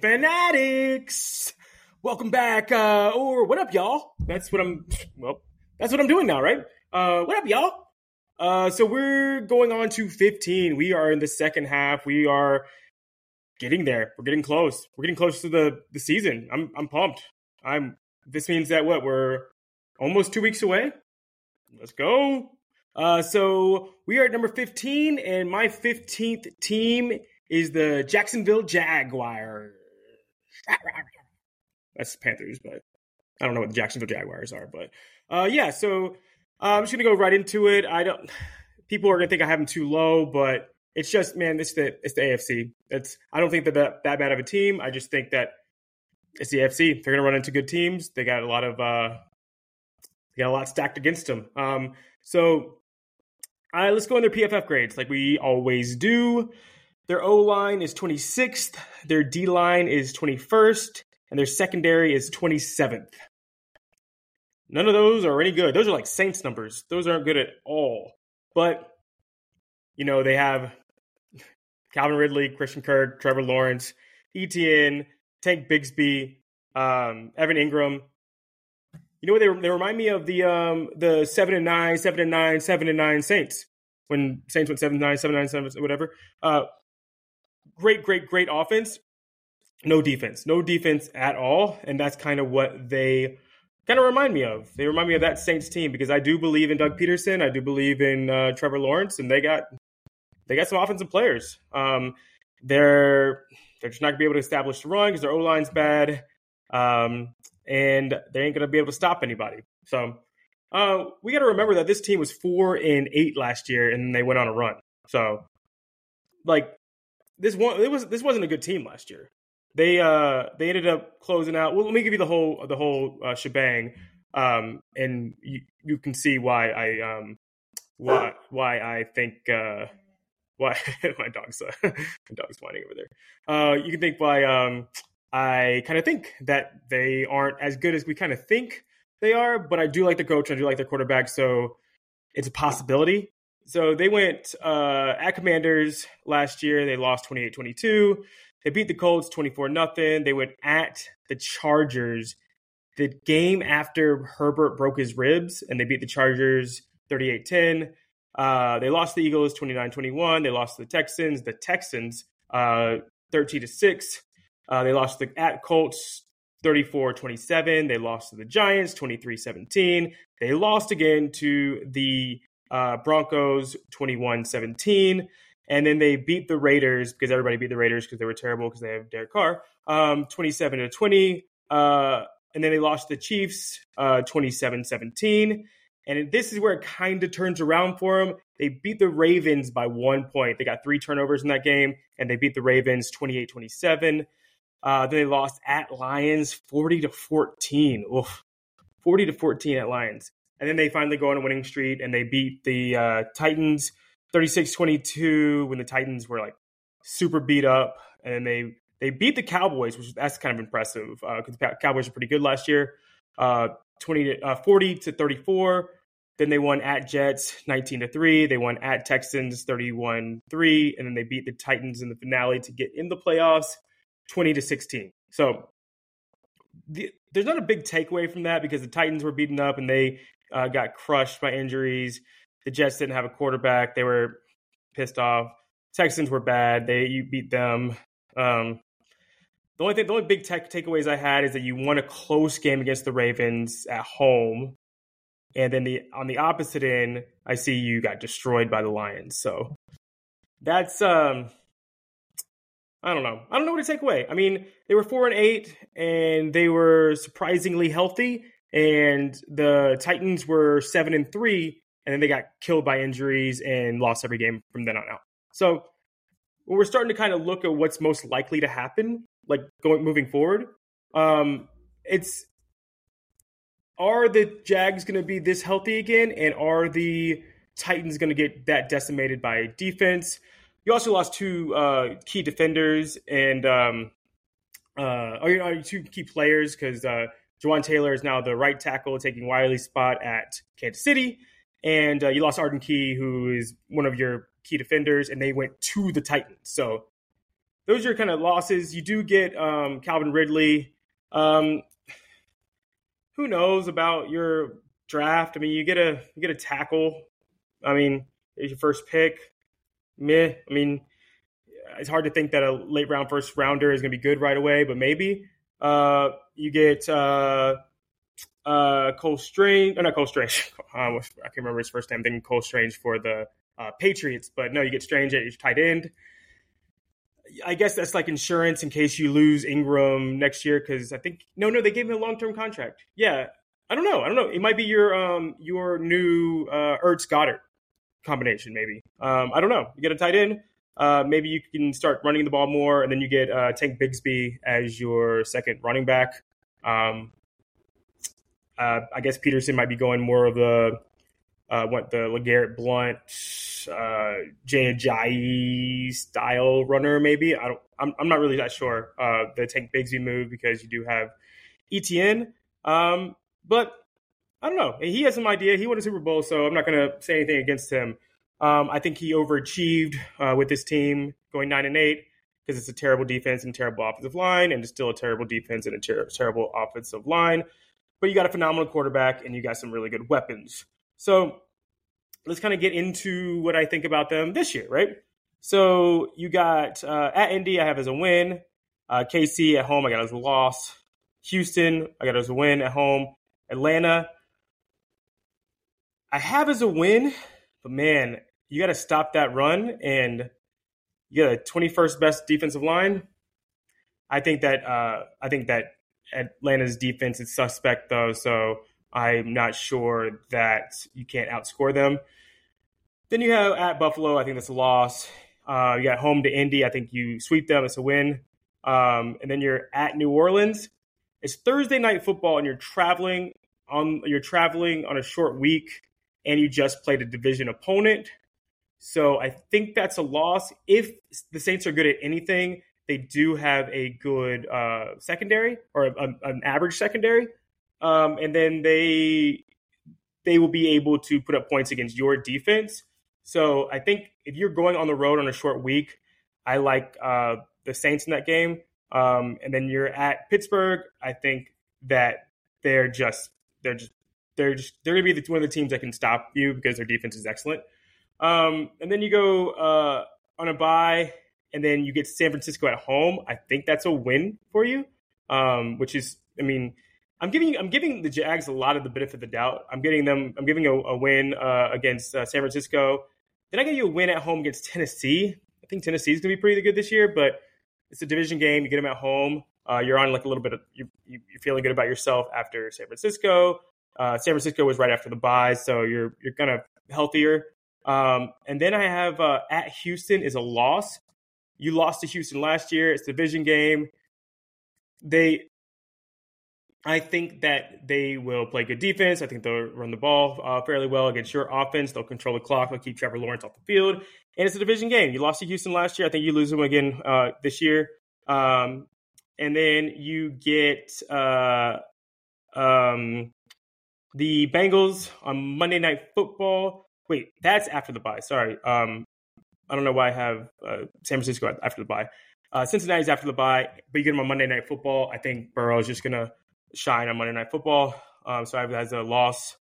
fanatics. Welcome back, uh, or what up, y'all? That's what I'm, well, that's what I'm doing now, right? Uh, what up, y'all? Uh, so we're going on to 15. We are in the second half. We are getting there. We're getting close. We're getting close to the, the season. I'm, I'm pumped. I'm, this means that what, we're almost two weeks away? Let's go. Uh, so we are at number 15, and my 15th team is the Jacksonville Jaguars. That's Panthers, but I don't know what the Jacksonville Jaguars are. But uh, yeah, so uh, I'm just gonna go right into it. I don't. People are gonna think I have them too low, but it's just man, it's the it's the AFC. It's I don't think they're that, that bad of a team. I just think that it's the AFC. They're gonna run into good teams. They got a lot of uh, they got a lot stacked against them. Um, so uh, let's go on their PFF grades like we always do. Their O line is 26th, their D line is 21st, and their secondary is 27th. None of those are any good. Those are like Saints numbers. Those aren't good at all. But, you know, they have Calvin Ridley, Christian Kirk, Trevor Lawrence, ETN, Tank Bigsby, um, Evan Engram, you know what they, they remind me of the um the seven and nine, seven and nine, seven and nine Saints when Saints went seven nine, seven nine, seven whatever. Uh, great, great, great offense. No defense, no defense at all, and that's kind of what they kind of remind me of. They remind me of that Saints team because I do believe in Doug Pederson, I do believe in uh, Trevor Lawrence, and they got they got some offensive players. Um, they're they're just not gonna be able to establish the run because their O line's bad. Um, and they ain't going to be able to stop anybody. So uh, we got to remember that this team was four and eight last year, and they went on a run. So like this one, it was this wasn't a good team last year. They uh they ended up closing out. Well, let me give you the whole the whole uh, shebang, um, and you you can see why I um why why I think uh why my dog's uh, my dog's whining over there. Uh, you can think why um I kind of think that they aren't as good as we kind of think they are, but I do like the coach. I do like their quarterback, so it's a possibility. So they went uh, at Commanders last year. They lost 28 22. They beat the Colts 24 nothing. They went at the Chargers the game after Herbert broke his ribs, and they beat the Chargers 38 10. Uh, they lost the Eagles 29 21. They lost the Texans. The Texans uh, 13 to 6. Uh, they lost the, at Colts 34 27. They lost to the Giants 23 17. They lost again to the uh, Broncos 21 17. And then they beat the Raiders because everybody beat the Raiders because they were terrible because they have Derek Carr um, 27 to 20. Uh, and then they lost the Chiefs uh, 27 17. And this is where it kind of turns around for them. They beat the Ravens by one point. They got three turnovers in that game, and they beat the Ravens 28 27. Uh, they lost at Lions 40 to 14. Oof. 40 to 14 at Lions. And then they finally go on a winning streak and they beat the uh, Titans 36 22 when the Titans were like super beat up. And they they beat the Cowboys, which that's kind of impressive because uh, the Cowboys were pretty good last year. Uh, 20 to, uh, 40 to 34. Then they won at Jets 19 to 3. They won at Texans 31 3. And then they beat the Titans in the finale to get in the playoffs 20 to 16. So the, there's not a big takeaway from that because the Titans were beaten up and they uh, got crushed by injuries. The Jets didn't have a quarterback. They were pissed off. Texans were bad. They you beat them. Um, the only thing, the only big tech takeaways I had is that you won a close game against the Ravens at home, and then the on the opposite end, I see you got destroyed by the Lions. So that's um I don't know. I don't know what to take away. I mean, they were four and eight, and they were surprisingly healthy. And the Titans were seven and three, and then they got killed by injuries and lost every game from then on out. So when we're starting to kind of look at what's most likely to happen, like going moving forward, um, it's are the Jags going to be this healthy again, and are the Titans going to get that decimated by defense? You also lost two uh, key defenders and um, uh, or, two key players because uh, Jawaan Taylor is now the right tackle, taking Wylie's spot at Kansas City, and uh, you lost Arden Key, who is one of your key defenders, and they went to the Titans. So those are kind of losses. You do get um, Calvin Ridley. Um, who knows about your draft? I mean, you get a you get a tackle. I mean, it's your first pick. Meh. I mean, it's hard to think that a late round first rounder is going to be good right away, but maybe. Uh, you get uh, uh, Cole Strange, or not Cole Strange. I can't remember his first name. Thinking Cole Strange for the uh, Patriots, but no, you get Strange at your tight end. I guess that's like insurance in case you lose Engram next year because I think no, no, they gave him a long term contract. Yeah, I don't know. I don't know. It might be your um your new uh, Ertz Goedert combination, maybe. Um, I don't know. You get a tight end. Uh, maybe you can start running the ball more, and then you get uh, Tank Bigsby as your second running back. Um, uh, I guess Pederson might be going more of the uh, what the LeGarrette Blunt, uh, Jay Ajayi style runner, maybe. I don't. I'm, I'm not really that sure. Uh, the Tank Bigsby move because you do have ETN, um, but I don't know. He has some idea. He won a Super Bowl, so I'm not going to say anything against him. Um, I think he overachieved uh, with this team going nine and eight because it's a terrible defense and terrible offensive line, and it's still a terrible defense and a ter- terrible offensive line. But you got a phenomenal quarterback and you got some really good weapons. So let's kind of get into what I think about them this year, right? So you got uh, at Indy, I have as a win. Uh, KC at home, I got as a loss. Houston, I got as a win at home. Atlanta, I have as a win, but man, you got to stop that run, and you got a 21st best defensive line. I think that uh, I think that Atlanta's defense is suspect though, so I'm not sure that you can't outscore them. Then you have at Buffalo. I think that's a loss. Uh, you got home to Indy. I think you sweep them. It's a win. Um, and then you're at New Orleans. It's Thursday night football, and you're traveling on. You're traveling on a short week, and you just played a division opponent. So I think that's a loss. If the Saints are good at anything, they do have a good uh, secondary or a, a, an average secondary um, and then they they will be able to put up points against your defense. So I think if you're going on the road on a short week, I like uh, the Saints in that game. Um, and then you're at Pittsburgh. I think that they're just they're just they're just they're going to be the, one of the teams that can stop you because their defense is excellent. Um, and then you go uh, on a bye, and then you get San Francisco at home. I think that's a win for you, um, which is I mean I'm giving I'm giving the Jags a lot of the benefit of the doubt. I'm getting them. I'm giving a, a win uh, against uh, San Francisco. Then I give you a win at home against Tennessee. I think Tennessee is going to be pretty good this year, but it's a division game. You get them at home. Uh, you're on like a little bit of you, are feeling good about yourself after San Francisco. Uh, San Francisco was right after the bye, so you're you're kind of healthier. Um, and then I have uh, at Houston is a loss. You lost to Houston last year. It's a division game. They I think that they will play good defense. I think they'll run the ball uh, fairly well against your offense. They'll control the clock. They'll keep Trevor Lawrence off the field. And it's a division game. You lost to Houston last year. I think you lose them again uh, this year. Um, and then you get uh, um, the Bengals on Monday Night Football. Wait, that's after the bye. Sorry. Um, I don't know why I have uh, San Francisco after the bye. Uh, Cincinnati's after the bye, but you get them on Monday Night Football. I think Burrow is just going to shine on Monday Night Football. Um, so I have as a loss.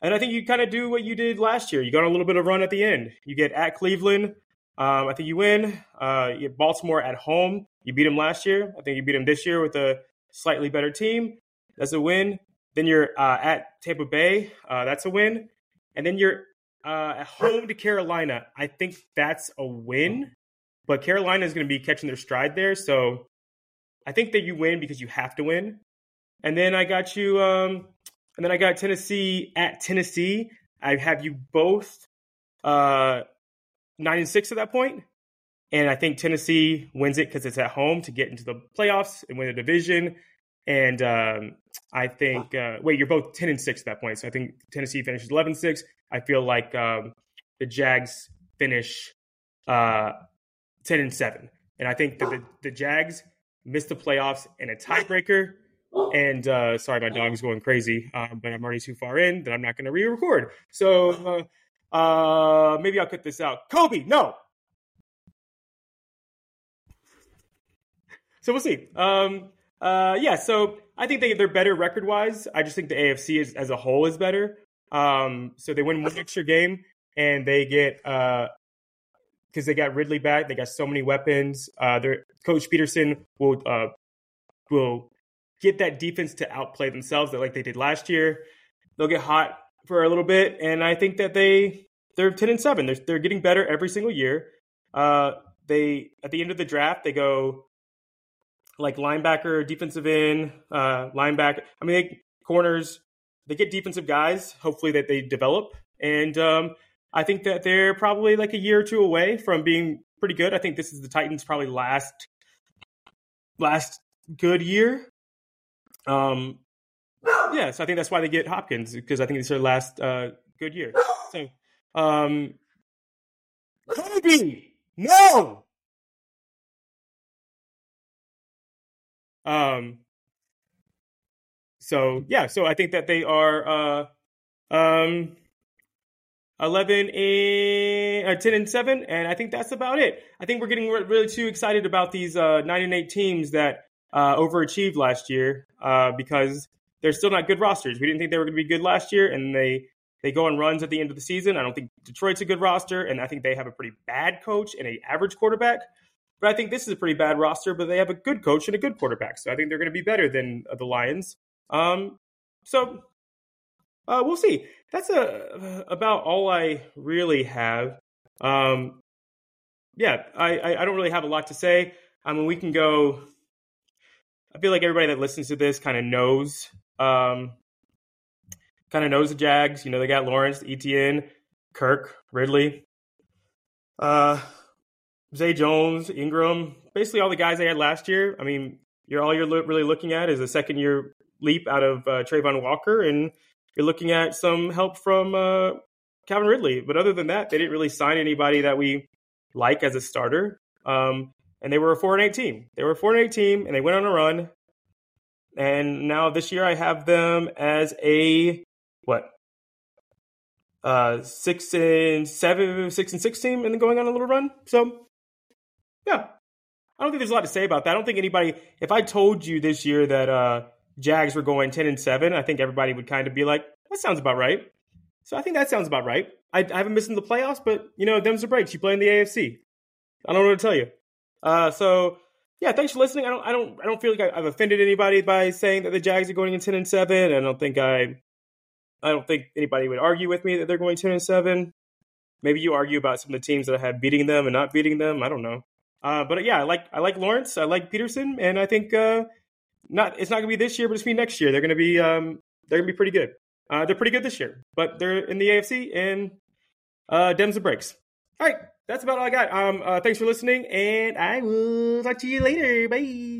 And I think you kind of do what you did last year. You got a little bit of run at the end. You get at Cleveland. Um, I think you win. Uh, you Baltimore at home. You beat them last year. I think you beat them this year with a slightly better team. That's a win. Then you're uh, at Tampa Bay. Uh, that's a win. And then you're uh, at home to Carolina. I think that's a win. But Carolina is going to be catching their stride there. So I think that you win because you have to win. And then I got you, um, and then I got Tennessee at Tennessee. I have you both uh, nine and six at that point. And I think Tennessee wins it because it's at home to get into the playoffs and win the division. And um, I think, uh, wait, you're both 10 and 6 at that point. So I think Tennessee finishes 11 6. I feel like um, the Jags finish uh, 10 and 7. And I think that the, the Jags miss the playoffs in a tiebreaker And uh, sorry, my dog's going crazy, uh, but I'm already too far in that I'm not going to re-record. So uh, uh, maybe I'll cut this out. Kobe, no. So we'll see. Um, uh, yeah, so I think they, they're better record wise. I just think the AFC is, as a whole is better. Um, so they win one extra game and they get uh, because they got Ridley back. They got so many weapons. Uh, their coach Pederson will uh, will get that defense to outplay themselves, like they did last year. They'll get hot for a little bit, and I think that they they're ten and seven. They're they're getting better every single year. Uh, they at the end of the draft they go like linebacker, defensive end, uh, linebacker. I mean, they, corners. They get defensive guys. Hopefully that they develop, and um, I think that they're probably like a year or two away from being pretty good. I think this is the Titans' probably last last good year. Um, yeah, so I think that's why they get Hopkins because I think it's their last uh, good year. So, um, Kobe, no. Um. So yeah, so I think that they are. Uh, um 11 and uh, 10 and 7 and i think that's about it i think we're getting re- really too excited about these uh, 9 and 8 teams that uh, overachieved last year uh, because they're still not good rosters we didn't think they were going to be good last year and they they go on runs at the end of the season i don't think detroit's a good roster and i think they have a pretty bad coach and a average quarterback but i think this is a pretty bad roster but they have a good coach and a good quarterback so i think they're going to be better than uh, the lions um, so uh, we'll see. That's a about all I really have. Um, yeah, I, I, I don't really have a lot to say. I mean, we can go. I feel like everybody that listens to this kind of knows, um, kind of knows the Jags. You know, they got Lawrence, Etienne, Kirk, Ridley, uh, Zay Jones, Engram, basically all the guys they had last year. I mean, you're all you're lo- really looking at is a second year leap out of uh, Travon Walker and you're looking at some help from uh, Calvin Ridley. But other than that, they didn't really sign anybody that we like as a starter. Um, and they were a four and eight team. They were a four and eight team, and they went on a run. And now this year, I have them as a what? Uh, six and seven, six and six team, and then going on a little run. So, yeah, I don't think there's a lot to say about that. I don't think anybody. If I told you this year that uh, Jags were going 10 and 7, I think everybody would kind of be like, that sounds about right. So I think that sounds about right. I, I haven't missed in the playoffs, but, you know, them's the breaks. You play in the AFC. I don't know what to tell you. Uh, so, yeah, thanks for listening. I don't, I don't, I don't feel like I've offended anybody by saying that the Jags are going in 10 and 7. I don't think I, I don't think anybody would argue with me that they're going 10 and 7. Maybe you argue about some of the teams that I have beating them and not beating them. I don't know. Uh, but yeah, I like I like Lawrence. I like Pederson, and I think uh, not it's not to be this year, but it's to be next year. They're to be um, they're to be pretty good. Uh, they're pretty good this year, but they're in the AFC and uh, Dems and breaks. All right, that's about all I got. Um, uh, thanks for listening, and I will talk to you later. Bye.